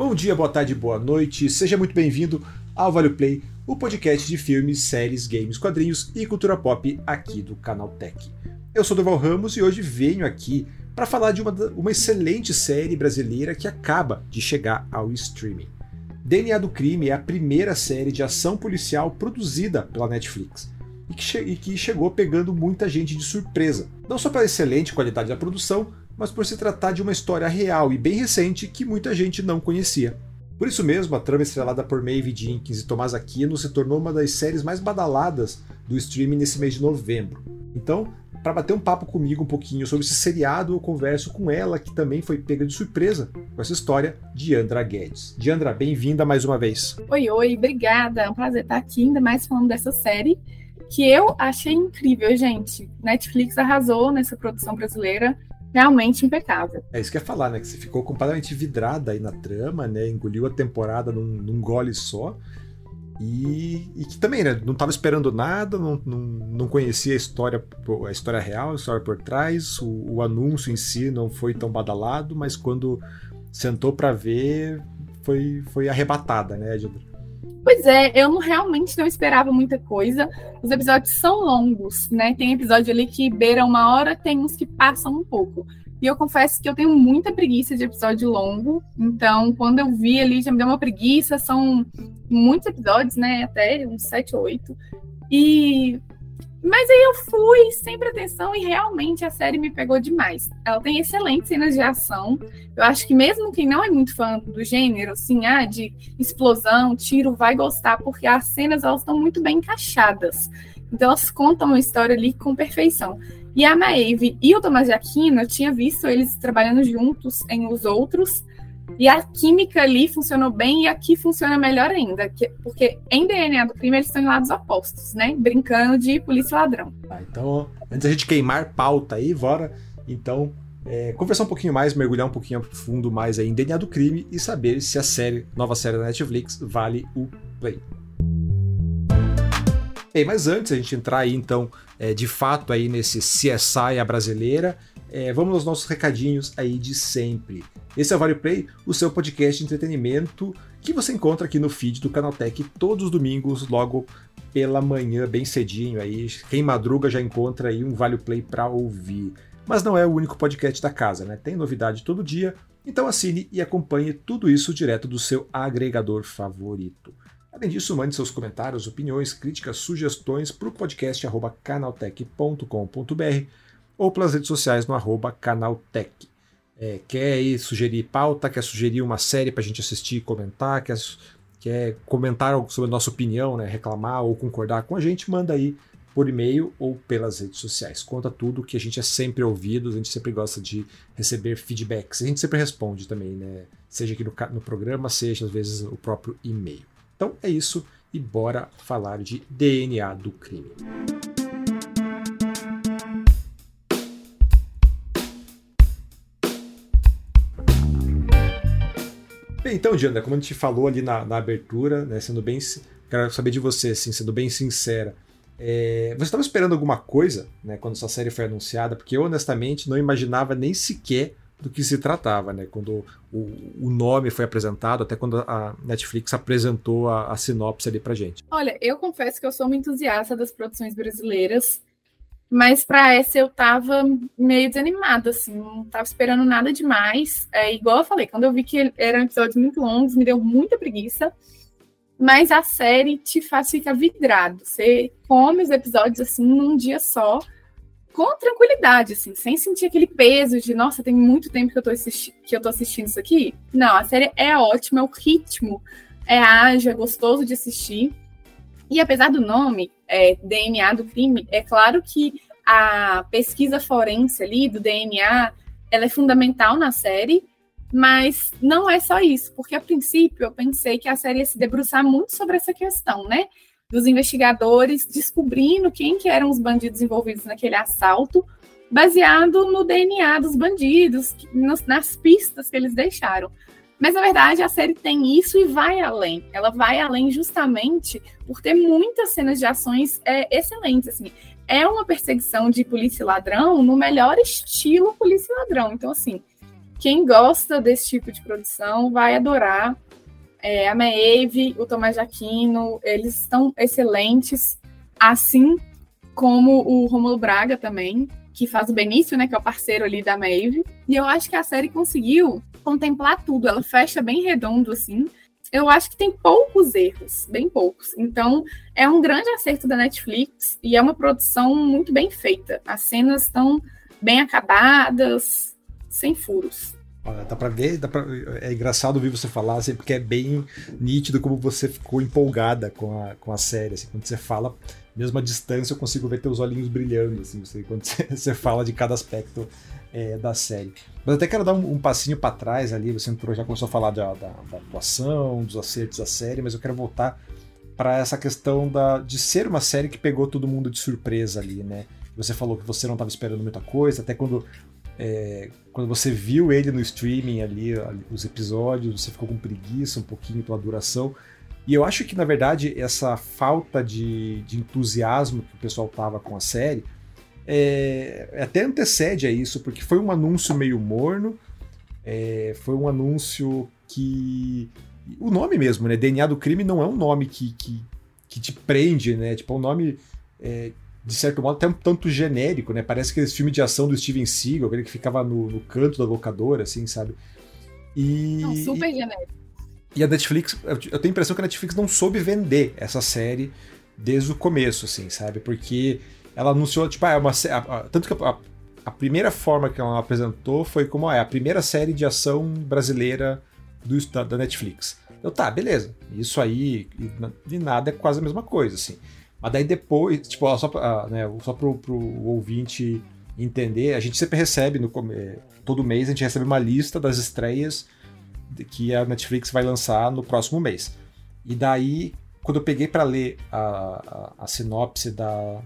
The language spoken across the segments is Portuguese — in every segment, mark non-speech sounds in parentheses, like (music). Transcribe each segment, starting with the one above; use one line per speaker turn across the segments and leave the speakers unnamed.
Bom dia, boa tarde, boa noite. Seja muito bem-vindo ao Vale Play, o podcast de filmes, séries, games, quadrinhos e cultura pop aqui do Canal Tech. Eu sou Doval Ramos e hoje venho aqui para falar de uma, uma excelente série brasileira que acaba de chegar ao streaming. DNA do Crime é a primeira série de ação policial produzida pela Netflix e que, e que chegou pegando muita gente de surpresa, não só pela excelente qualidade da produção, mas por se tratar de uma história real e bem recente que muita gente não conhecia. Por isso mesmo, a trama estrelada por Maeve Jenkins e Tomás Aquino se tornou uma das séries mais badaladas do streaming nesse mês de novembro. Então, para bater um papo comigo um pouquinho sobre esse seriado, eu converso com ela, que também foi pega de surpresa com essa história, Diandra Guedes. Diandra, bem-vinda mais uma vez.
Oi, oi, obrigada. É um prazer estar aqui, ainda mais falando dessa série que eu achei incrível, gente. Netflix arrasou nessa produção brasileira realmente impecável.
É isso que eu ia falar, né? Que você ficou completamente vidrada aí na trama, né? Engoliu a temporada num, num gole só. E, e, que também, né? Não estava esperando nada, não, não, não, conhecia a história, a história real, a história por trás. O, o anúncio em si não foi tão badalado, mas quando sentou para ver, foi, foi arrebatada, né, Edna?
Pois é, eu não, realmente não esperava muita coisa. Os episódios são longos, né? Tem episódio ali que beira uma hora, tem uns que passam um pouco. E eu confesso que eu tenho muita preguiça de episódio longo. Então, quando eu vi ali, já me deu uma preguiça. São muitos episódios, né? Até uns sete ou oito. E mas aí eu fui sem pretensão e realmente a série me pegou demais. Ela tem excelentes cenas de ação. Eu acho que mesmo quem não é muito fã do gênero, assim, ah, de explosão, tiro, vai gostar, porque as cenas elas estão muito bem encaixadas. Então elas contam uma história ali com perfeição. E a Maeve e o Tomás de Aquino, eu tinha visto eles trabalhando juntos em Os Outros, e a química ali funcionou bem e aqui funciona melhor ainda, porque em DNA do crime eles estão em lados opostos, né? Brincando de polícia ladrão.
Ah, então, antes da gente queimar pauta aí, bora então é, conversar um pouquinho mais, mergulhar um pouquinho a fundo mais aí em DNA do crime e saber se a série, nova série da Netflix, vale o play. Bem, mas antes a gente entrar aí então é, de fato aí nesse CSI a brasileira, é, vamos aos nossos recadinhos aí de sempre. Esse é o Vale Play, o seu podcast de entretenimento que você encontra aqui no feed do Canaltech todos os domingos, logo pela manhã, bem cedinho aí. Quem madruga já encontra aí um Vale Play para ouvir. Mas não é o único podcast da casa, né? Tem novidade todo dia, então assine e acompanhe tudo isso direto do seu agregador favorito. Além disso, mande seus comentários, opiniões, críticas, sugestões para o podcast canaltech.com.br ou pelas redes sociais no arroba canaltech. É, quer sugerir pauta, quer sugerir uma série para a gente assistir e comentar, quer, quer comentar sobre a nossa opinião, né, reclamar ou concordar com a gente, manda aí por e-mail ou pelas redes sociais. Conta tudo que a gente é sempre ouvido, a gente sempre gosta de receber feedbacks. A gente sempre responde também, né? Seja aqui no, no programa, seja às vezes o próprio e-mail. Então é isso e bora falar de DNA do crime. Então, Diana, como a gente falou ali na, na abertura, né, sendo bem. Quero saber de você, assim, sendo bem sincera. É, você estava esperando alguma coisa né, quando essa série foi anunciada? Porque eu, honestamente, não imaginava nem sequer do que se tratava, né? Quando o, o nome foi apresentado, até quando a Netflix apresentou a, a sinopse ali pra gente.
Olha, eu confesso que eu sou uma entusiasta das produções brasileiras. Mas para essa eu tava meio desanimada, assim, não tava esperando nada demais. É igual eu falei, quando eu vi que eram episódios muito longos, me deu muita preguiça. Mas a série te faz ficar vidrado. Você come os episódios assim num dia só, com tranquilidade, assim, sem sentir aquele peso de, nossa, tem muito tempo que eu tô, assisti que eu tô assistindo isso aqui. Não, a série é ótima, o ritmo é ágil, é gostoso de assistir. E apesar do nome, é, DNA do crime, é claro que a pesquisa forense ali do DNA, ela é fundamental na série, mas não é só isso, porque a princípio eu pensei que a série ia se debruçar muito sobre essa questão, né? Dos investigadores descobrindo quem que eram os bandidos envolvidos naquele assalto, baseado no DNA dos bandidos, nas pistas que eles deixaram. Mas na verdade a série tem isso e vai além. Ela vai além justamente por ter muitas cenas de ações é, excelentes. Assim, é uma perseguição de polícia e ladrão no melhor estilo polícia e ladrão. Então assim, quem gosta desse tipo de produção vai adorar. É, a Maeve, o Tomás Jaquino, eles estão excelentes, assim como o Romulo Braga também, que faz o Benício, né, que é o parceiro ali da Maeve. E eu acho que a série conseguiu contemplar tudo, ela fecha bem redondo, assim. Eu acho que tem poucos erros, bem poucos. Então, é um grande acerto da Netflix e é uma produção muito bem feita. As cenas estão bem acabadas, sem furos.
Olha, dá pra ver, dá pra, é engraçado ouvir você falar, assim, porque é bem nítido como você ficou empolgada com a, com a série. Assim, quando você fala, mesmo à distância, eu consigo ver teus olhinhos brilhando, assim, você, quando (laughs) você, você fala de cada aspecto é, da série. Mas até quero dar um, um passinho para trás ali, você entrou, já começou a falar da, da, da atuação, dos acertos da série, mas eu quero voltar para essa questão da, de ser uma série que pegou todo mundo de surpresa ali, né? Você falou que você não estava esperando muita coisa, até quando é, quando você viu ele no streaming ali, os episódios, você ficou com preguiça um pouquinho pela duração. E eu acho que, na verdade, essa falta de, de entusiasmo que o pessoal tava com a série é, até antecede a isso, porque foi um anúncio meio morno, é, foi um anúncio que. O nome mesmo, né? DNA do crime não é um nome que, que, que te prende, né? Tipo, é um nome. É, de certo modo, até um tanto genérico, né? Parece aquele filme de ação do Steven Seagal, aquele que ficava no, no canto da locadora, assim, sabe?
E. Não, super genérico.
E a Netflix, eu tenho a impressão que a Netflix não soube vender essa série desde o começo, assim, sabe? Porque ela anunciou, tipo, ah, é uma a, tanto que a, a, primeira forma que ela apresentou foi como ah, é a primeira série de ação brasileira do, da, da Netflix. Eu, tá, beleza. Isso aí, de nada é quase a mesma coisa, assim. Mas daí depois, tipo, só, pra, né, só pro, pro ouvinte entender, a gente sempre recebe, no, é, todo mês, a gente recebe uma lista das estreias que a Netflix vai lançar no próximo mês. E daí, quando eu peguei para ler a, a, a sinopse da,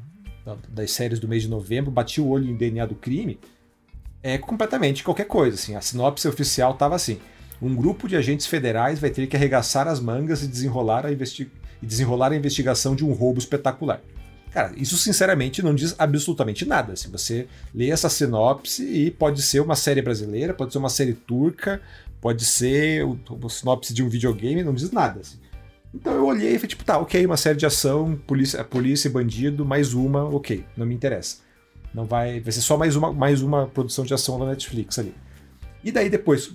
da, das séries do mês de novembro, bati o olho em DNA do crime, é completamente qualquer coisa. Assim, a sinopse oficial tava assim: um grupo de agentes federais vai ter que arregaçar as mangas e desenrolar a investigação e desenrolar a investigação de um roubo espetacular. Cara, isso sinceramente não diz absolutamente nada. Se você lê essa sinopse e pode ser uma série brasileira, pode ser uma série turca, pode ser uma sinopse de um videogame, não diz nada. Assim. Então eu olhei e falei, tipo, tá, ok, uma série de ação, polícia, polícia e bandido, mais uma, ok, não me interessa. Não vai, vai ser só mais uma, mais uma produção de ação da Netflix ali. E daí depois,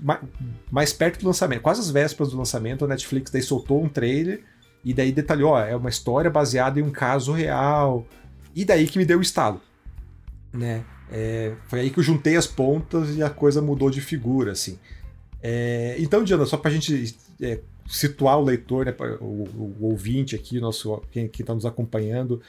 mais, perto do lançamento, quase as vésperas do lançamento, a Netflix daí soltou um trailer e daí detalhou, ó, é uma história baseada em um caso real. E daí que me deu o estalo, né? É, foi aí que eu juntei as pontas e a coisa mudou de figura, assim. É, então, Diana, só pra gente é, situar o leitor, né, o, o ouvinte aqui, nosso, quem está nos acompanhando,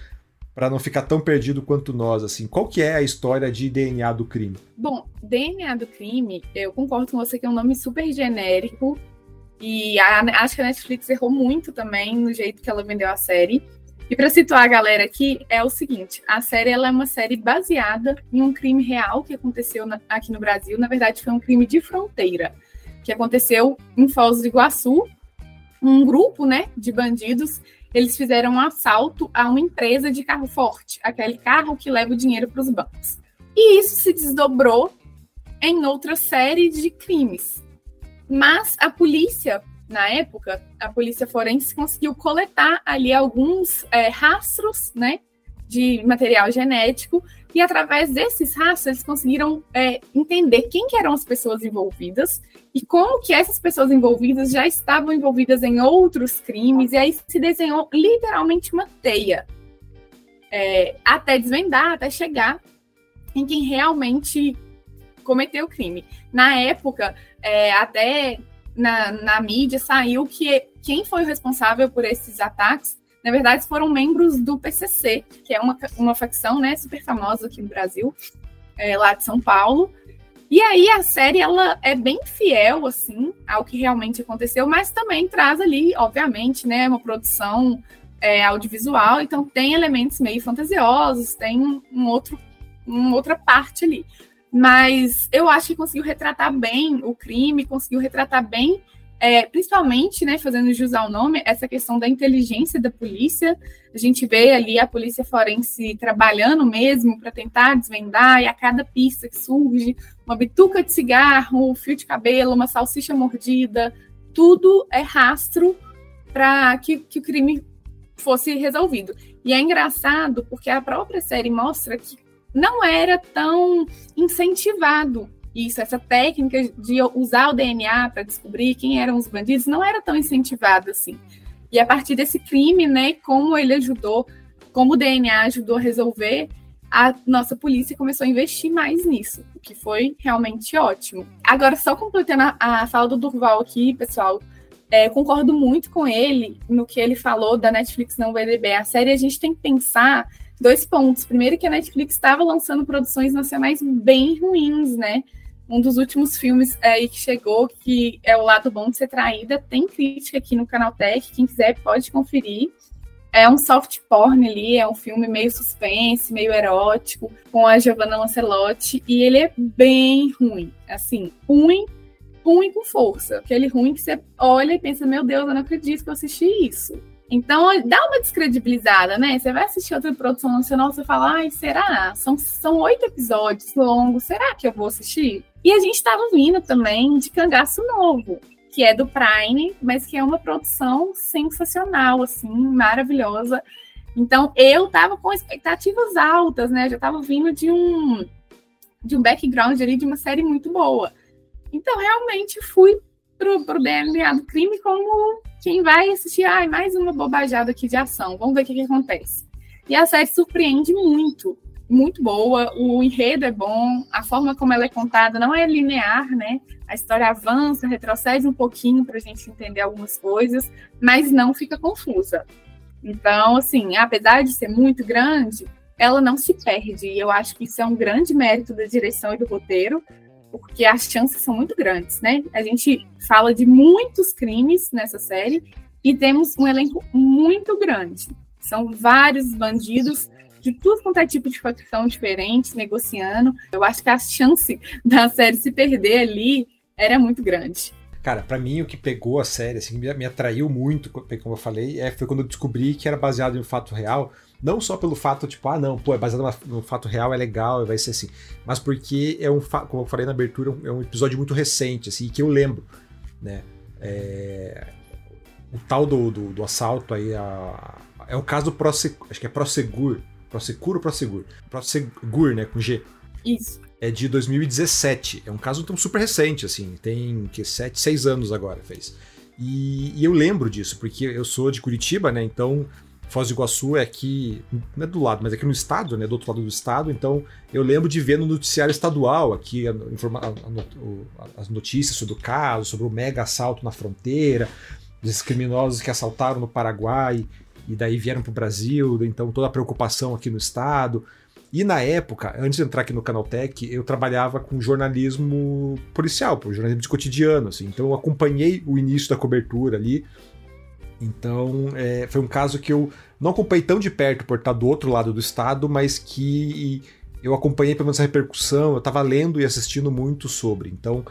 para não ficar tão perdido quanto nós, assim, qual que é a história de DNA do crime?
Bom, DNA do crime, eu concordo com você que é um nome super genérico e a, acho que a Netflix errou muito também no jeito que ela vendeu a série. E para situar a galera aqui, é o seguinte: a série ela é uma série baseada em um crime real que aconteceu na, aqui no Brasil. Na verdade, foi um crime de fronteira que aconteceu em Foz do Iguaçu. Um grupo né, de bandidos eles fizeram um assalto a uma empresa de carro forte, aquele carro que leva o dinheiro para os bancos. E isso se desdobrou em outra série de crimes. Mas a polícia, na época, a polícia forense conseguiu coletar ali alguns é, rastros, né, de material genético e através desses rastros eles conseguiram é, entender quem que eram as pessoas envolvidas e como que essas pessoas envolvidas já estavam envolvidas em outros crimes e aí se desenhou literalmente uma teia é, até desvendar, até chegar em quem realmente cometeu o crime. Na época, é, até na, na mídia saiu que quem foi o responsável por esses ataques, na verdade, foram membros do PCC, que é uma, uma facção né, super famosa aqui no Brasil, é, lá de São Paulo. E aí a série ela é bem fiel assim ao que realmente aconteceu, mas também traz ali, obviamente, né, uma produção é, audiovisual, então tem elementos meio fantasiosos, tem um outro, uma outra parte ali. Mas eu acho que conseguiu retratar bem o crime, conseguiu retratar bem é, principalmente, né, fazendo jus ao nome, essa questão da inteligência da polícia. A gente vê ali a polícia forense trabalhando mesmo para tentar desvendar, e a cada pista que surge, uma bituca de cigarro, um fio de cabelo, uma salsicha mordida, tudo é rastro para que, que o crime fosse resolvido. E é engraçado porque a própria série mostra que não era tão incentivado isso, essa técnica de usar o DNA para descobrir quem eram os bandidos não era tão incentivada assim. E a partir desse crime, né, como ele ajudou, como o DNA ajudou a resolver, a nossa polícia começou a investir mais nisso, o que foi realmente ótimo. Agora, só completando a, a fala do Durval aqui, pessoal, é, concordo muito com ele no que ele falou da Netflix não VDB. A série a gente tem que pensar dois pontos. Primeiro, que a Netflix estava lançando produções nacionais bem ruins, né? Um dos últimos filmes aí que chegou, que é O Lado Bom de Ser Traída, tem crítica aqui no Canal Tech. Quem quiser pode conferir. É um soft porn ali, é um filme meio suspense, meio erótico, com a Giovanna Lancelotti, e ele é bem ruim. Assim, ruim ruim com força. Aquele ruim que você olha e pensa, meu Deus, eu não acredito que eu assisti isso. Então, dá uma descredibilizada, né? Você vai assistir outra produção nacional, você fala, ai, será? São, são oito episódios longos, será que eu vou assistir? E a gente estava vindo também de Cangaço Novo, que é do Prime, mas que é uma produção sensacional, assim, maravilhosa. Então, eu tava com expectativas altas, né? Eu já tava vindo de um de um background ali de uma série muito boa. Então, realmente fui pro, pro DNA do crime como quem vai assistir, ai, mais uma bobajada aqui de ação, vamos ver o que, que acontece. E a série surpreende muito, muito boa, o enredo é bom, a forma como ela é contada não é linear, né? A história avança, retrocede um pouquinho para a gente entender algumas coisas, mas não fica confusa. Então, assim, apesar de ser muito grande, ela não se perde. E eu acho que isso é um grande mérito da direção e do roteiro, porque as chances são muito grandes, né? A gente fala de muitos crimes nessa série e temos um elenco muito grande. São vários bandidos de tudo quanto é tipo de facção diferente, negociando. Eu acho que a chance (laughs) da série se perder ali era muito grande.
Cara, para mim o que pegou a série, assim, me, me atraiu muito, como eu falei, é, foi quando eu descobri que era baseado em um fato real. Não só pelo fato, tipo, ah, não, pô, é baseado no fato real, é legal, vai ser assim. Mas porque é um, como eu falei na abertura, é um episódio muito recente, assim, que eu lembro, né? É, o tal do, do, do assalto aí, a, é o caso do Prosegur, acho que é Prosegur, Prosegur ou Prosegur? Prosegur, né, com G.
Isso.
É de 2017, é um caso então super recente, assim, tem que sete, seis anos agora fez. E, e eu lembro disso, porque eu sou de Curitiba, né, então Foz do Iguaçu é aqui, não é do lado, mas é aqui no estado, né, do outro lado do estado, então eu lembro de ver no noticiário estadual aqui a, a, as notícias sobre o caso, sobre o mega assalto na fronteira, desses criminosos que assaltaram no Paraguai e daí vieram para o Brasil, então toda a preocupação aqui no estado. E na época, antes de entrar aqui no Canaltech, eu trabalhava com jornalismo policial, jornalismo de cotidiano, assim, então eu acompanhei o início da cobertura ali, então, é, foi um caso que eu não acompanhei tão de perto por estar do outro lado do estado, mas que eu acompanhei pelo menos essa repercussão, eu estava lendo e assistindo muito sobre. Então,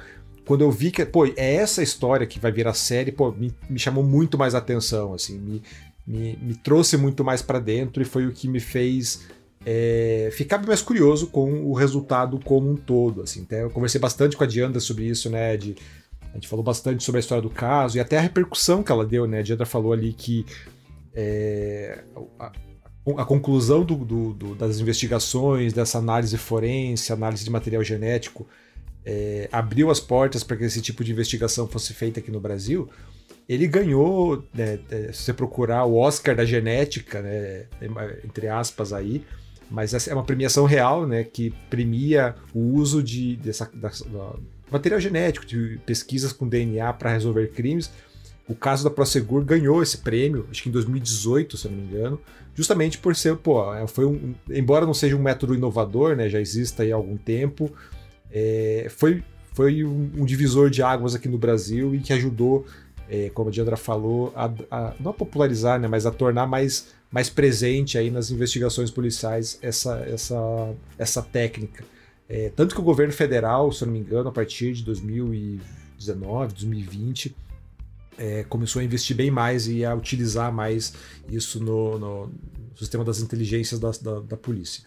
quando eu vi que, pô, é essa história que vai virar série, pô, me, me chamou muito mais atenção, assim, me, me, me trouxe muito mais para dentro e foi o que me fez é, ficar mais curioso com o resultado como um todo, assim. Até eu conversei bastante com a Dianda sobre isso, né, de a gente falou bastante sobre a história do caso e até a repercussão que ela deu, né? A Diandra falou ali que é, a, a, conclusão do, do, do, das investigações, dessa análise forense, análise de material genético, é, abriu as portas para que esse tipo de investigação fosse feita aqui no Brasil. Ele ganhou, né, é, se você procurar, o Oscar da genética, né, entre aspas aí, mas é uma premiação real, né, que premia o uso de, dessa, da, material genético, de pesquisas com DNA para resolver crimes. O caso da Prosegur ganhou esse prêmio, acho que em 2018, se eu não me engano, justamente por ser, pô, é, foi um, embora não seja um método inovador, né, já exista aí há algum tempo, é, foi, foi um, um, divisor de águas aqui no Brasil e que ajudou, é, como a Diandra falou, a, a, não a popularizar, né, mas a tornar mais, mais presente aí nas investigações policiais essa, essa, essa técnica. É, tanto que o governo federal, se eu não me engano, a partir de 2019, 2020, é, começou a investir bem mais e a utilizar mais isso no, no sistema das inteligências da, da, da polícia.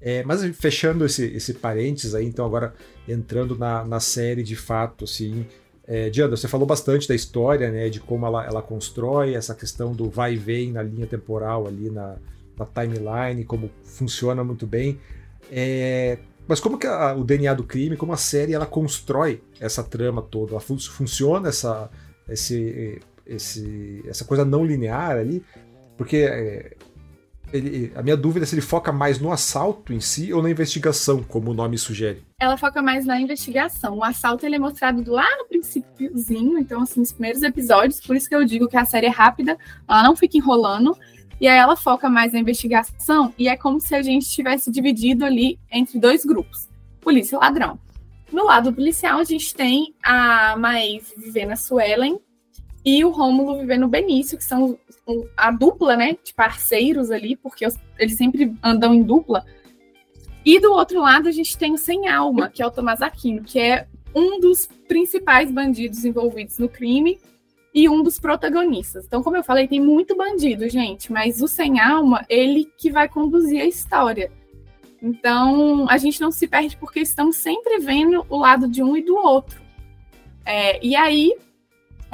É, mas fechando esse, esse parênteses aí, então agora entrando na, na série de fato, assim, é, Diana, você falou bastante da história, né, de como ela, ela constrói essa questão do vai e vem na linha temporal ali na, na timeline, como funciona muito bem. É, mas como que a, o DNA do crime, como a série ela constrói essa trama toda, ela fun funciona essa, esse, esse, essa coisa não linear ali, porque é, ele, a minha dúvida é se ele foca mais no assalto em si ou na investigação, como o nome sugere.
Ela foca mais na investigação. O assalto ele é mostrado lá no princípiozinho, então assim, nos primeiros episódios, por isso que eu digo que a série é rápida, ela não fica enrolando. E aí ela foca mais na investigação e é como se a gente tivesse dividido ali entre dois grupos, polícia e ladrão. No lado policial, a gente tem a Maeve vivendo a Suelen e o Rômulo vivendo o Benício, que são a dupla, né, de parceiros ali, porque eles sempre andam em dupla. E do outro lado, a gente tem o Sem Alma, que é o Tomás Aquino, que é um dos principais bandidos envolvidos no crime e um dos protagonistas. Então, como eu falei, tem muito bandido, gente, mas o Sem Alma, ele que vai conduzir a história. Então, a gente não se perde porque estamos sempre vendo o lado de um e do outro. É, e aí,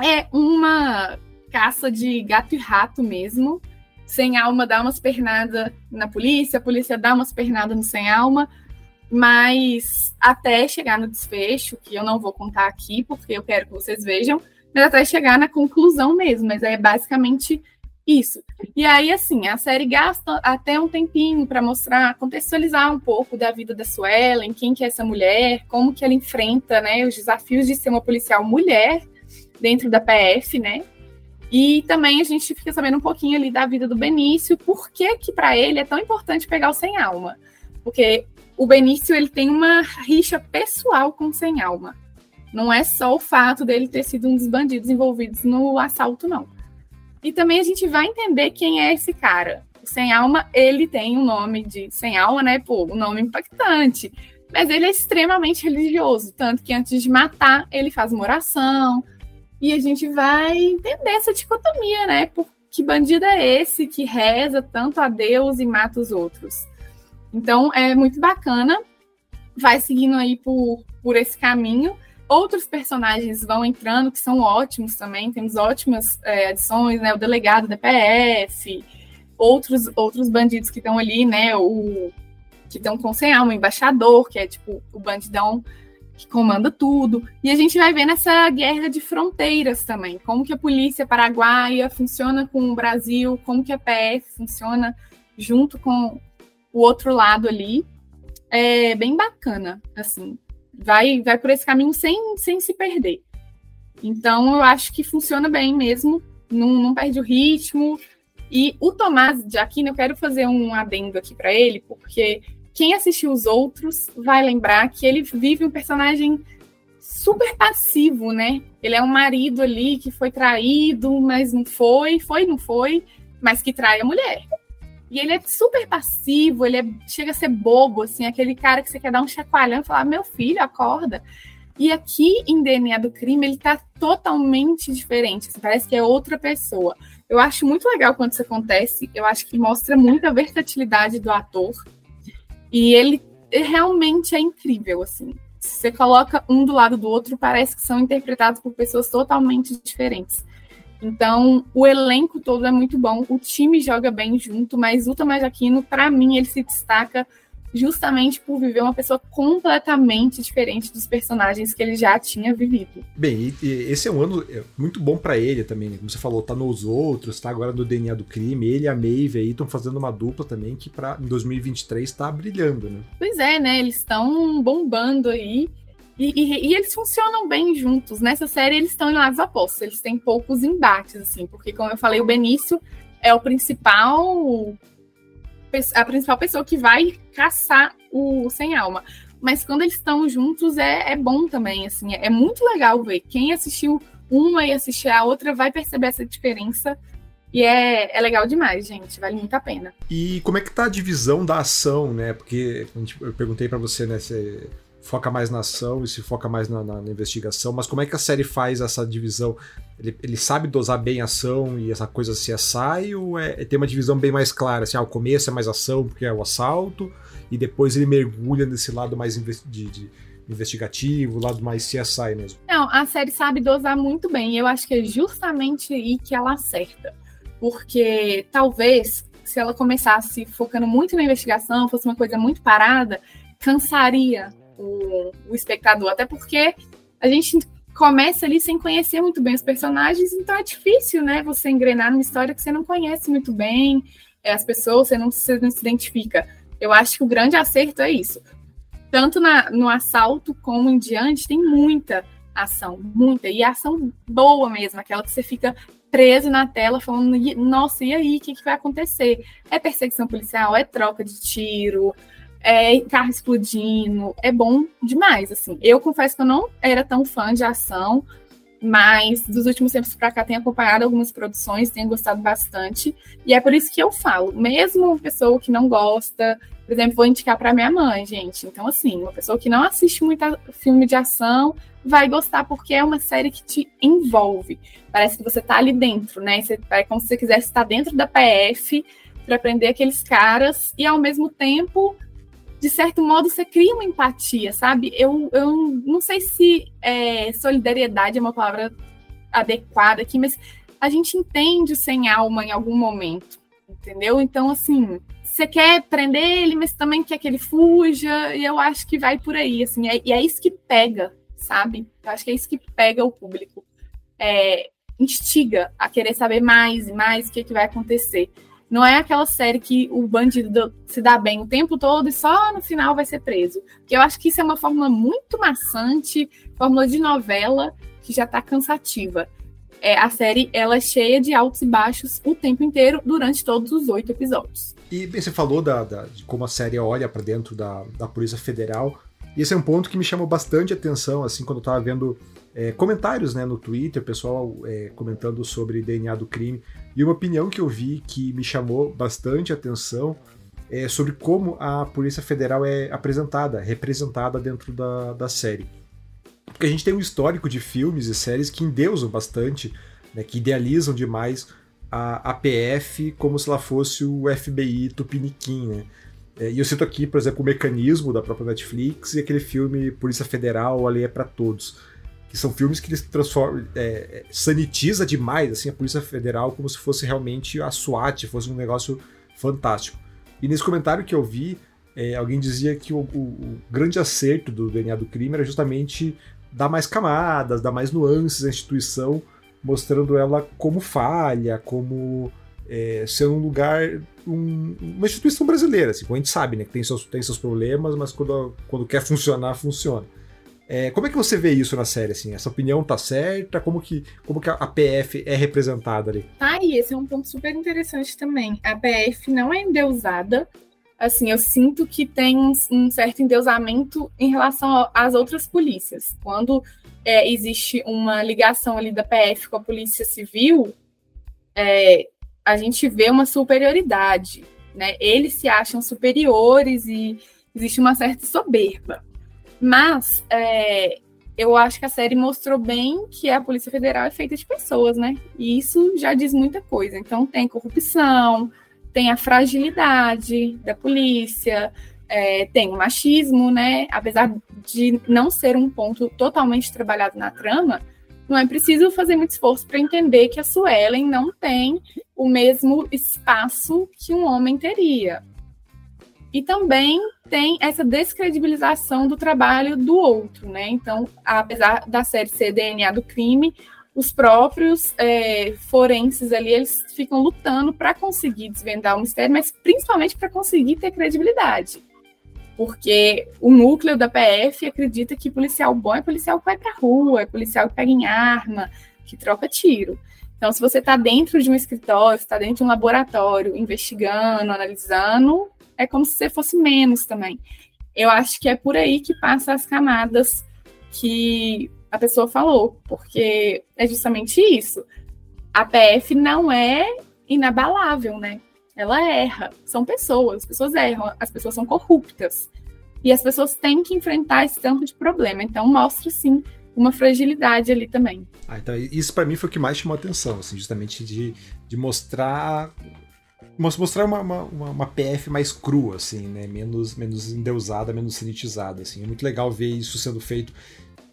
é uma caça de gato e rato mesmo. Sem alma dá umas pernadas na polícia, a polícia dá umas pernadas no sem alma, mas até chegar no desfecho, que eu não vou contar aqui, porque eu quero que vocês vejam, mas até chegar na conclusão mesmo, mas é basicamente isso. E aí, assim, a série gasta até um tempinho para mostrar, contextualizar um pouco da vida da Suelen, quem que é essa mulher, como que ela enfrenta, né, os desafios de ser uma policial mulher dentro da PF, né? E também a gente fica sabendo um pouquinho ali da vida do Benício, por que que para ele é tão importante pegar o sem alma? Porque o Benício ele tem uma rixa pessoal com o sem alma. Não é só o fato dele ter sido um dos bandidos envolvidos no assalto, não. E também a gente vai entender quem é esse cara. O Sem Alma, ele tem um nome de Sem Alma, né? Pô, um nome impactante. Mas ele é extremamente religioso, tanto que antes de matar, ele faz uma oração, e a gente vai entender essa dicotomia, né? Por que bandido é esse que reza tanto a Deus e mata os outros? Então é muito bacana, vai seguindo aí por, por esse caminho. Outros personagens vão entrando que são ótimos também, temos ótimas é, adições, né? O delegado da PF, outros, outros bandidos que estão ali, né? O que estão com sem alma, o embaixador, que é tipo o bandidão que comanda tudo. E a gente vai ver nessa guerra de fronteiras também, como que a polícia paraguaia funciona com o Brasil, como que a PF funciona junto com o outro lado ali. É bem bacana, assim. Vai, vai por esse caminho sem, sem se perder. Então, eu acho que funciona bem mesmo, não, não perde o ritmo. E o Tomás de Aquino, eu quero fazer um adendo aqui para ele, porque quem assistiu os outros vai lembrar que ele vive um personagem super passivo, né? Ele é um marido ali que foi traído, mas não foi, foi, não foi, mas que trai a mulher. E ele é super passivo, ele é, chega a ser bobo, assim, aquele cara que você quer dar um chacoalhão e falar: meu filho, acorda. E aqui em DNA do crime, ele tá totalmente diferente. Assim, parece que é outra pessoa. Eu acho muito legal quando isso acontece. Eu acho que mostra muita versatilidade do ator. E ele realmente é incrível, assim. Se você coloca um do lado do outro, parece que são interpretados por pessoas totalmente diferentes. Então, o elenco todo é muito bom, o time joga bem junto, mas o Tomás Aquino, para mim, ele se destaca justamente por viver uma pessoa completamente diferente dos personagens que ele já tinha vivido.
Bem, e, e esse é um ano é, muito bom para ele também, né? como você falou, tá nos outros, tá agora no DNA do crime, ele e a Maeve aí estão fazendo uma dupla também que para em 2023 tá brilhando, né?
Pois é, né? Eles estão bombando aí. E, e, e, eles funcionam bem juntos. Nessa série, eles estão em lados opostos. Eles têm poucos embates, assim, porque, como eu falei, o Benício é o principal a principal pessoa que vai caçar o sem alma. Mas quando eles estão juntos é, é bom também, assim, é, muito legal ver. Quem assistiu uma e assistir a outra vai perceber essa diferença. E é, é legal demais, gente. Vale muito a pena.
E como é que tá a divisão da ação, né? Porque eu perguntei para você, né? Se foca mais na ação e se foca mais na, na, na investigação, mas como é que a série faz essa divisão? Ele, ele, sabe dosar bem a ação e essa coisa se sai ou é, é, tem uma divisão bem mais clara? Assim, ah, o começo é mais ação porque é o assalto e depois ele mergulha nesse lado mais de, de investigativo, lado mais CSI mesmo.
Não, a série sabe dosar muito bem. Eu acho que é justamente aí que ela acerta. Porque talvez se ela começasse focando muito na investigação, fosse uma coisa muito parada, cansaria o, o espectador. Até porque a gente começa ali sem conhecer muito bem os personagens, então é difícil, né? Você engrenar numa história que você não conhece muito bem, é, as pessoas, você não, você não se identifica. Eu acho que o grande acerto é isso. Tanto na, no assalto como em diante, tem muita ação, muita. E ação boa mesmo, aquela que você fica preso na tela falando, nossa, e aí, o que, que vai acontecer? É perseguição policial, é troca de tiro, é carro explodindo, é bom demais, assim. Eu confesso que eu não era tão fã de ação, mas dos últimos tempos para cá tenho acompanhado algumas produções, tenho gostado bastante, e é por isso que eu falo, mesmo uma pessoa que não gosta, por exemplo, vou indicar para minha mãe, gente. Então, assim, uma pessoa que não assiste muito filme de ação vai gostar porque é uma série que te envolve. Parece que você está ali dentro, né? Você, é como se você quisesse estar dentro da PF para aprender aqueles caras e ao mesmo tempo de certo modo, você cria uma empatia, sabe? Eu, eu não sei se é, solidariedade é uma palavra adequada aqui, mas a gente entende sem alma em algum momento, entendeu? Então, assim, você quer prender ele, mas também quer que ele fuja, e eu acho que vai por aí, assim, é, e é isso que pega, sabe? Eu acho que é isso que pega o público. É, instiga a querer saber mais e mais o que, que vai acontecer. Não é aquela série que o bandido se dá bem o tempo todo e só no final vai ser preso. Porque eu acho que isso é uma fórmula muito maçante, fórmula de novela que já está cansativa. É, a série ela é cheia de altos e baixos o tempo inteiro durante todos os oito episódios.
E você falou da, da, de como a série olha para dentro da, da Polícia Federal. E esse é um ponto que me chamou bastante atenção, assim, quando eu estava vendo é, comentários né, no Twitter, pessoal é, comentando sobre DNA do crime. E uma opinião que eu vi que me chamou bastante atenção é sobre como a Polícia Federal é apresentada, representada dentro da, da série. Porque a gente tem um histórico de filmes e séries que endeusam bastante, né, que idealizam demais a APF como se ela fosse o FBI Tupiniquim, né? É, e eu cito aqui, por exemplo, o Mecanismo da própria Netflix e aquele filme Polícia Federal, Ali é para Todos que são filmes que eles transformam, é, sanitiza demais assim a Polícia Federal como se fosse realmente a SWAT, fosse um negócio fantástico. E nesse comentário que eu vi, é, alguém dizia que o, o, o, grande acerto do DNA do crime era justamente dar mais camadas, dar mais nuances à instituição, mostrando ela como falha, como é, ser um lugar, um, uma instituição brasileira, assim, como a gente sabe, né, que tem seus, tem seus problemas, mas quando, quando quer funcionar, funciona. É, como é que você vê isso na série, assim? Essa opinião tá certa? Como que, como que a PF é representada ali?
Ah, e esse é um ponto super interessante também. A PF não é endeusada. Assim, eu sinto que tem um, um certo endeusamento em relação às outras polícias. Quando é, existe uma ligação ali da PF com a Polícia Civil, é, a gente vê uma superioridade, né? Eles se acham superiores e existe uma certa soberba. Mas é, eu acho que a série mostrou bem que a Polícia Federal é feita de pessoas, né? E isso já diz muita coisa. Então tem corrupção, tem a fragilidade da polícia, é, tem o machismo, né? Apesar de não ser um ponto totalmente trabalhado na trama, não é preciso fazer muito esforço para entender que a Suelen não tem o mesmo espaço que um homem teria. E também tem essa descredibilização do trabalho do outro, né? Então, apesar da série ser DNA do crime, os próprios é, forenses ali, eles ficam lutando para conseguir desvendar o mistério, mas principalmente para conseguir ter credibilidade. Porque o núcleo da PF acredita que policial bom é policial que vai para rua, é policial que pega em arma, que troca tiro. Então, se você está dentro de um escritório, está dentro de um laboratório, investigando, analisando, é como se você fosse menos também. Eu acho que é por aí que passa as camadas que a pessoa falou, porque é justamente isso. A PF não é inabalável, né? Ela erra. São pessoas, as pessoas erram, as pessoas são corruptas. E as pessoas têm que enfrentar esse tanto de problema. Então, mostra, sim, uma fragilidade ali também.
Ah, então isso para mim foi o que mais chamou atenção, assim, justamente de, de mostrar mostrar uma, uma, uma, PF mais crua, assim, né? Menos, menos endeusada, menos sanitizada, assim. É muito legal ver isso sendo feito.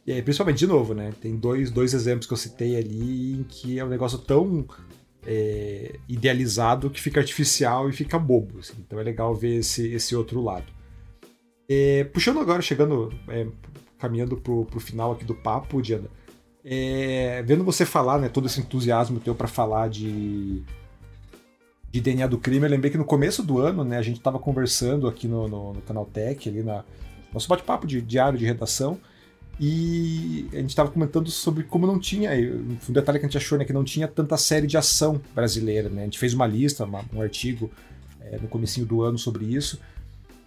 É, principalmente, de novo, né? Tem dois, dois exemplos que eu citei ali em que é um negócio tão é, idealizado que fica artificial e fica bobo. Assim. Então é legal ver esse, esse outro lado. É, puxando agora, chegando, é, caminhando pro, pro final aqui do papo, Diana, é, vendo você falar, né, todo esse entusiasmo teu para falar de, de DNA do crime, eu lembrei que no começo do ano, né, a gente estava conversando aqui no, no, no canal Tech, ali na nosso bate-papo de diário de redação, e a gente estava comentando sobre como não tinha, um detalhe que a gente achou, né, que não tinha tanta série de ação brasileira, né? A gente fez uma lista, uma, um artigo é, no comecinho do ano sobre isso,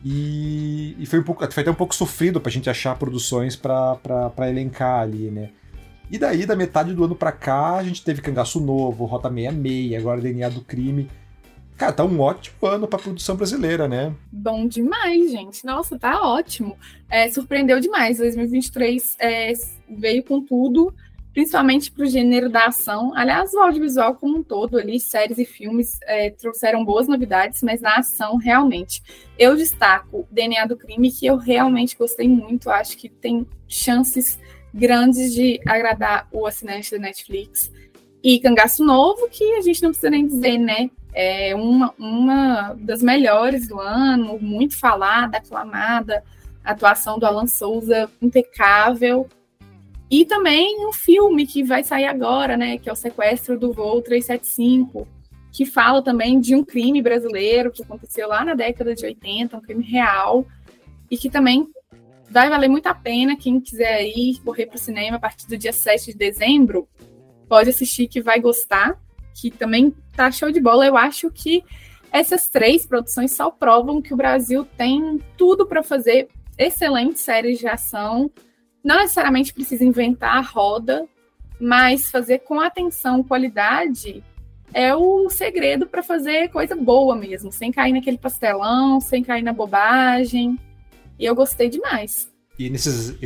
e, e, foi um pouco, foi até um pouco sofrido para a gente achar produções para elencar ali, né? E daí, da metade do ano para cá, a gente teve Cangaço Novo, Rota 66, agora DNA do Crime. Cara, tá um ótimo ano pra produção brasileira, né?
Bom demais, gente. Nossa, tá ótimo. É, surpreendeu demais. 2023 é, veio com tudo, principalmente pro gênero da ação. Aliás, o audiovisual como um todo ali, séries e filmes, é, trouxeram boas novidades, mas na ação, realmente. Eu destaco DNA do Crime, que eu realmente gostei muito. Acho que tem chances grandes de agradar o assinante da Netflix. E Cangaço Novo, que a gente não precisa nem dizer, né? É uma, uma das melhores do ano, muito falada, aclamada, atuação do Alan Souza impecável. E também um filme que vai sair agora, né? Que é o Sequestro do Voo 375, que fala também de um crime brasileiro que aconteceu lá na década de 80, um crime real, e que também vai valer muito a pena quem quiser ir correr para o cinema a partir do dia 7 de dezembro pode assistir que vai gostar, que também tá show de bola. Eu acho que essas três produções só provam que o Brasil tem tudo para fazer excelentes séries de ação. Não necessariamente precisa inventar a roda, mas fazer com atenção, qualidade é o segredo para fazer coisa boa mesmo, sem cair naquele pastelão, sem cair na bobagem. E eu gostei demais.
E nesses,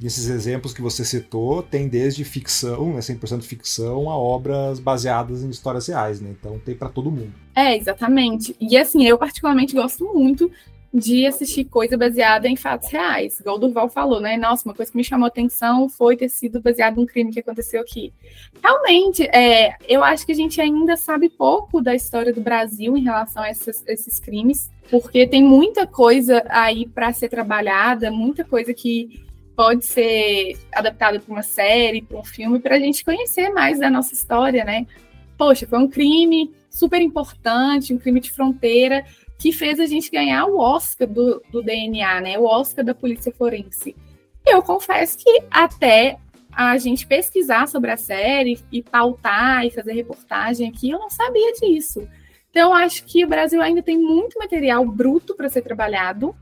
nesses exemplos que você citou, tem desde ficção, né, 100% ficção, a obras baseadas em histórias reais, né? Então tem para todo mundo.
É, exatamente. E assim, eu particularmente gosto muito de assistir coisa baseada em fatos reais. Igual o Durval falou, né? Nossa, uma coisa que me chamou atenção foi ter sido baseado num crime que aconteceu aqui. Realmente, é, eu acho que a gente ainda sabe pouco da história do Brasil em relação a esses crimes, porque tem muita coisa aí para ser trabalhada, muita coisa que pode ser adaptada para uma série, para um filme, para a gente conhecer mais da nossa história, né? Poxa, foi um crime super importante, um crime de fronteira, que fez a gente ganhar o Oscar do, do DNA, né? O Oscar da Polícia Forense. Eu confesso que até a gente pesquisar sobre a série e pautar e fazer reportagem aqui, eu não sabia disso. Então, acho que o Brasil ainda tem muito material bruto para ser trabalhado.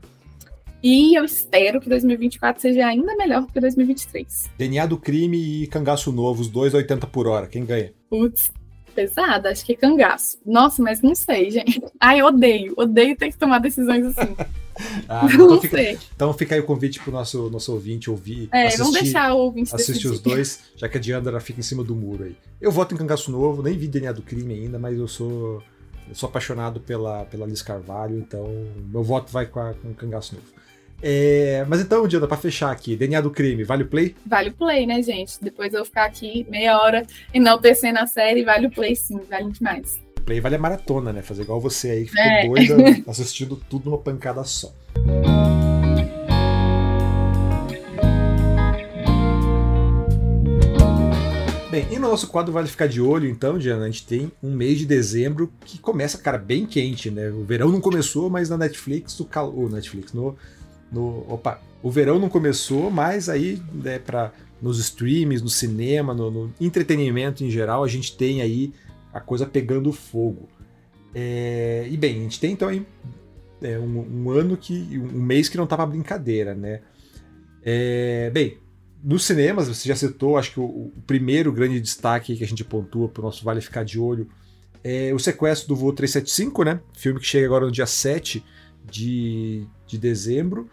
E eu espero que 2024 seja ainda melhor do que 2023.
DNA do crime e cangaço novo, os dois 80 por hora. Quem ganha?
Putz, pesada, acho que é cangaço. Nossa, mas não sei, gente. Ai, odeio, odeio ter que tomar decisões assim. (laughs)
ah, não então, fica, então fica aí o convite pro nosso, nosso ouvinte ouvir.
É, assistir, vamos deixar o ouvinte
assistir os dois, já que a Diandra fica em cima do muro aí. Eu voto em Cangaço Novo, nem vi DNA do crime ainda, mas eu sou. Eu sou apaixonado pela, pela Liz Carvalho, então meu voto vai com, a, com Cangaço Novo. É, mas então, Diana, pra fechar aqui, DNA do crime, vale o play?
Vale o play, né, gente? Depois eu ficar aqui meia hora enaltecendo a série, vale o play sim, vale demais.
Play vale a maratona, né? Fazer igual você aí, que ficou é. doida (laughs) assistindo tudo numa pancada só. Bem, e no nosso quadro Vale Ficar de Olho, então, Diana, a gente tem um mês de dezembro que começa, cara, bem quente, né? O verão não começou, mas na Netflix, o, cal... o Netflix, no no, opa, o verão não começou, mas aí, né, para nos streams, no cinema, no, no, entretenimento em geral, a gente tem aí a coisa pegando fogo. É, e bem, a gente tem então aí, é, um, um, ano que. um mês que não tava brincadeira, né? É, bem, nos cinemas, você já citou, acho que o, o primeiro grande destaque que a gente pontua para o nosso Vale Ficar de Olho é o sequestro do voo 375, né? Filme que chega agora no dia 7 de, de dezembro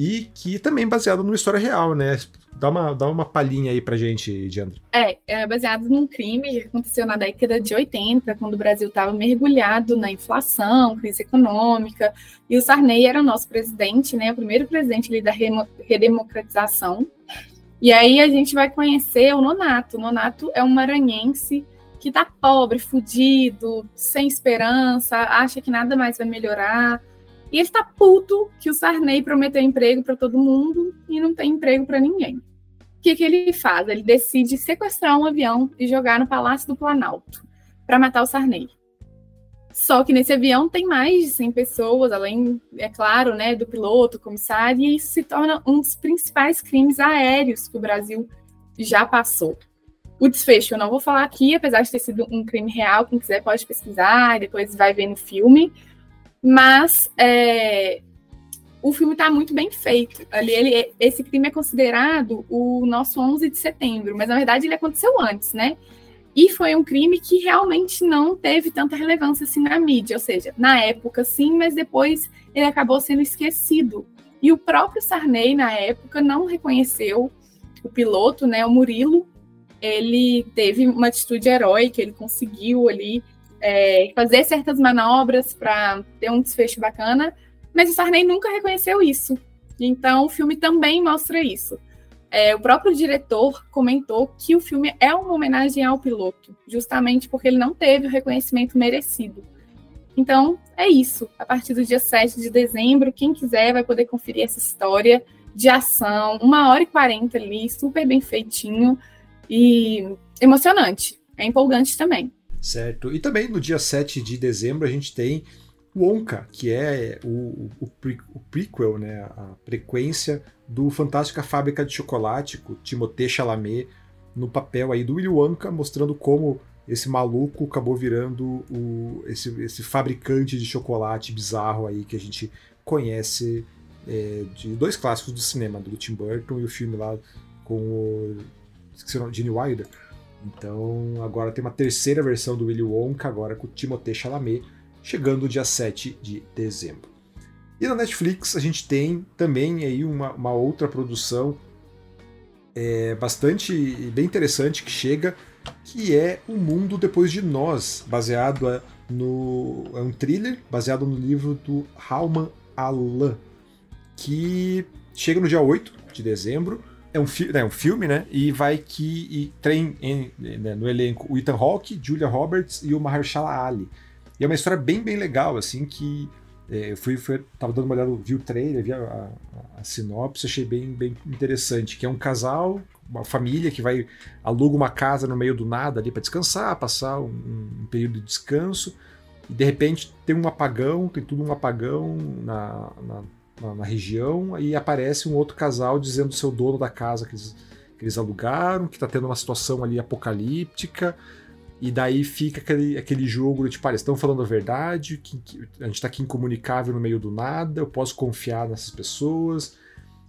e que também é baseado numa história real, né? Dá uma, dá uma palhinha aí pra gente, Diandra.
É, é baseado num crime que aconteceu na década de 80, quando o Brasil estava mergulhado na inflação, crise econômica, e o Sarney era o nosso presidente, né? O primeiro presidente ali da redemocratização. E aí a gente vai conhecer o Nonato. O Nonato é um maranhense que tá pobre, fudido, sem esperança, acha que nada mais vai melhorar. E ele tá puto que o Sarney prometeu emprego para todo mundo e não tem emprego para ninguém. O que, que ele faz? Ele decide sequestrar um avião e jogar no Palácio do Planalto para matar o Sarney. Só que nesse avião tem mais de 100 pessoas, além, é claro, né, do piloto, comissário, e isso se torna um dos principais crimes aéreos que o Brasil já passou. O desfecho eu não vou falar aqui, apesar de ter sido um crime real, quem quiser pode pesquisar, depois vai ver no filme. Mas é, o filme está muito bem feito. Ali, ele, esse crime é considerado o nosso 11 de setembro, mas na verdade ele aconteceu antes, né? E foi um crime que realmente não teve tanta relevância assim na mídia, ou seja, na época sim, mas depois ele acabou sendo esquecido. E o próprio Sarney, na época, não reconheceu o piloto, né, o Murilo. Ele teve uma atitude heróica, ele conseguiu ali é, fazer certas manobras para ter um desfecho bacana, mas o Sarney nunca reconheceu isso. Então, o filme também mostra isso. É, o próprio diretor comentou que o filme é uma homenagem ao piloto, justamente porque ele não teve o reconhecimento merecido. Então, é isso. A partir do dia 7 de dezembro, quem quiser vai poder conferir essa história de ação, uma hora e quarenta ali, super bem feitinho e emocionante. É empolgante também.
Certo. E também no dia 7 de dezembro a gente tem Wonka, que é o, o, o, prequel, né, a frequência do Fantástica Fábrica de Chocolate, com Timothée Chalamet no papel aí do Willy Wonka, mostrando como esse maluco acabou virando o, esse, esse fabricante de chocolate bizarro aí que a gente conhece é, de dois clássicos do cinema, do Tim Burton e o filme lá com o esqueci o nome, Gene Wilder. Então agora tem uma terceira versão do Willy Wonka, agora com o Timothée Chalamet, chegando dia 7 de dezembro. E na Netflix a gente tem também aí uma, uma outra produção é, bastante bem interessante que chega, que é O Mundo Depois de Nós, baseado no. É um thriller baseado no livro do Halman Alan, que chega no dia 8 de dezembro. É um, fi é um filme, né? E vai que e tem em, né, no elenco o Ethan Hawke, Julia Roberts e o Mahershala Ali. E é uma história bem, bem legal, assim, que é, eu fui, fui, tava dando uma olhada, vi o trailer, vi a, a, a, sinopse, achei bem, bem interessante, que é um casal, uma família que vai aluga uma casa no meio do nada ali para descansar, passar um, um, período de descanso, e de repente tem um apagão, tem tudo um apagão na, na, na, região, e aparece um outro casal dizendo ser o dono da casa que eles, que eles alugaram, que está tendo uma situação ali apocalíptica, e daí fica aquele, aquele jogo de, tipo, eles estão falando a verdade, que, que a gente está aqui incomunicável no meio do nada, eu posso confiar nessas pessoas.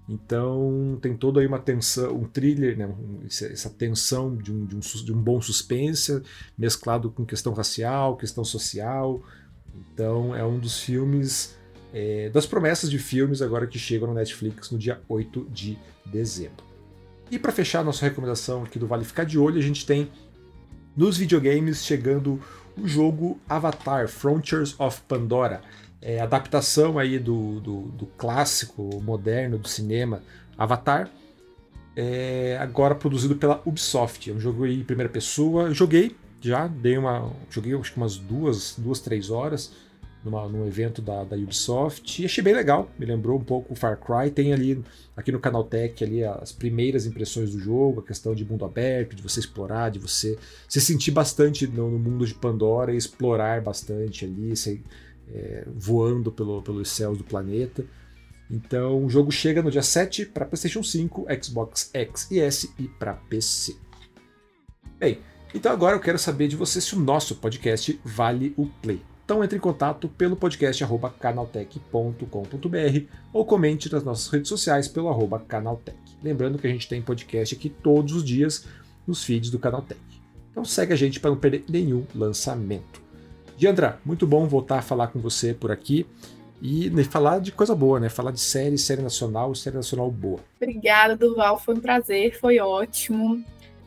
Então tem toda aí uma tensão, um thriller, né, essa tensão de um, de, um, de um bom suspense, mesclado com questão racial, questão social. Então é um dos filmes, é, das promessas de filmes agora que chegam no Netflix no dia 8 de dezembro. E para fechar nossa recomendação aqui do Vale Ficar de Olho, a gente tem nos videogames chegando o jogo Avatar Frontiers of Pandora. É, adaptação aí do, do, do, clássico moderno do cinema Avatar, é, agora produzido pela Ubisoft. É um jogo em primeira pessoa. Eu joguei já, dei uma. Joguei acho que umas duas, duas três horas numa, num evento da, da Ubisoft e achei bem legal, me lembrou um pouco o Far Cry. Tem ali, aqui no Canal Tech, ali, as primeiras impressões do jogo, a questão de mundo aberto, de você explorar, de você se sentir bastante no, no mundo de Pandora e explorar bastante ali, é, voando pelo, pelos céus do planeta. Então o jogo chega no dia 7 para PlayStation 5, Xbox X e S e para PC. Bem, então agora eu quero saber de você se o nosso podcast vale o play. Então entre em contato pelo podcast canaltech.com.br ou comente nas nossas redes sociais pelo arroba canaltech. Lembrando que a gente tem podcast aqui todos os dias nos feeds do Canaltech. Então segue a gente para não perder nenhum lançamento. Diandra, muito bom voltar a falar com você por aqui. e né, falar de coisa boa, né? Falar de série, série nacional, série nacional boa.
Obrigada, Duval. Foi um prazer, foi ótimo.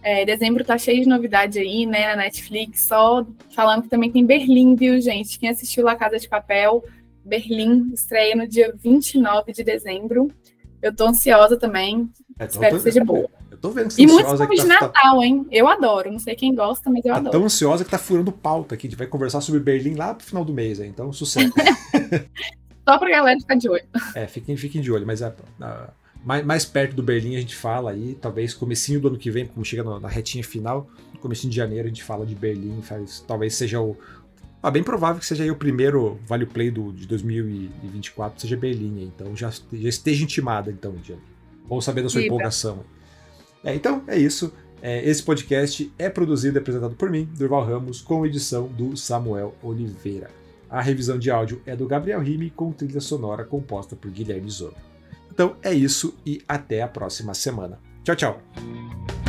É, dezembro tá cheio de novidade aí, né, na Netflix, só falando que também tem Berlim, viu, gente? Quem assistiu La Casa de Papel, Berlim estreia no dia 29 de dezembro. Eu tô ansiosa também. É, Espero tô... que seja boa.
Eu tô vendo que
você E muitos filmes de tá, Natal, tá... hein? Eu adoro. Não sei quem gosta, mas eu
tá
adoro.
tão ansiosa que tá furando pauta aqui. A gente vai conversar sobre Berlim lá pro final do mês, hein? então sucesso. (laughs)
Só pra galera ficar de olho.
É, fiquem, fiquem de olho, mas a, a, mais, mais perto do Berlim a gente fala aí, talvez comecinho do ano que vem, como chega na, na retinha final, comecinho de janeiro a gente fala de Berlim, faz, talvez seja o, ah, bem provável que seja o primeiro Vale Play do, de 2024, seja Berlim, então já, já esteja intimada, então, Diana. Bom saber da sua Libra. empolgação. É, então, é isso. É, esse podcast é produzido e apresentado por mim, Durval Ramos, com edição do Samuel Oliveira. A revisão de áudio é do Gabriel Rime, com trilha sonora composta por Guilherme Zono. Então é isso e até a próxima semana. Tchau, tchau!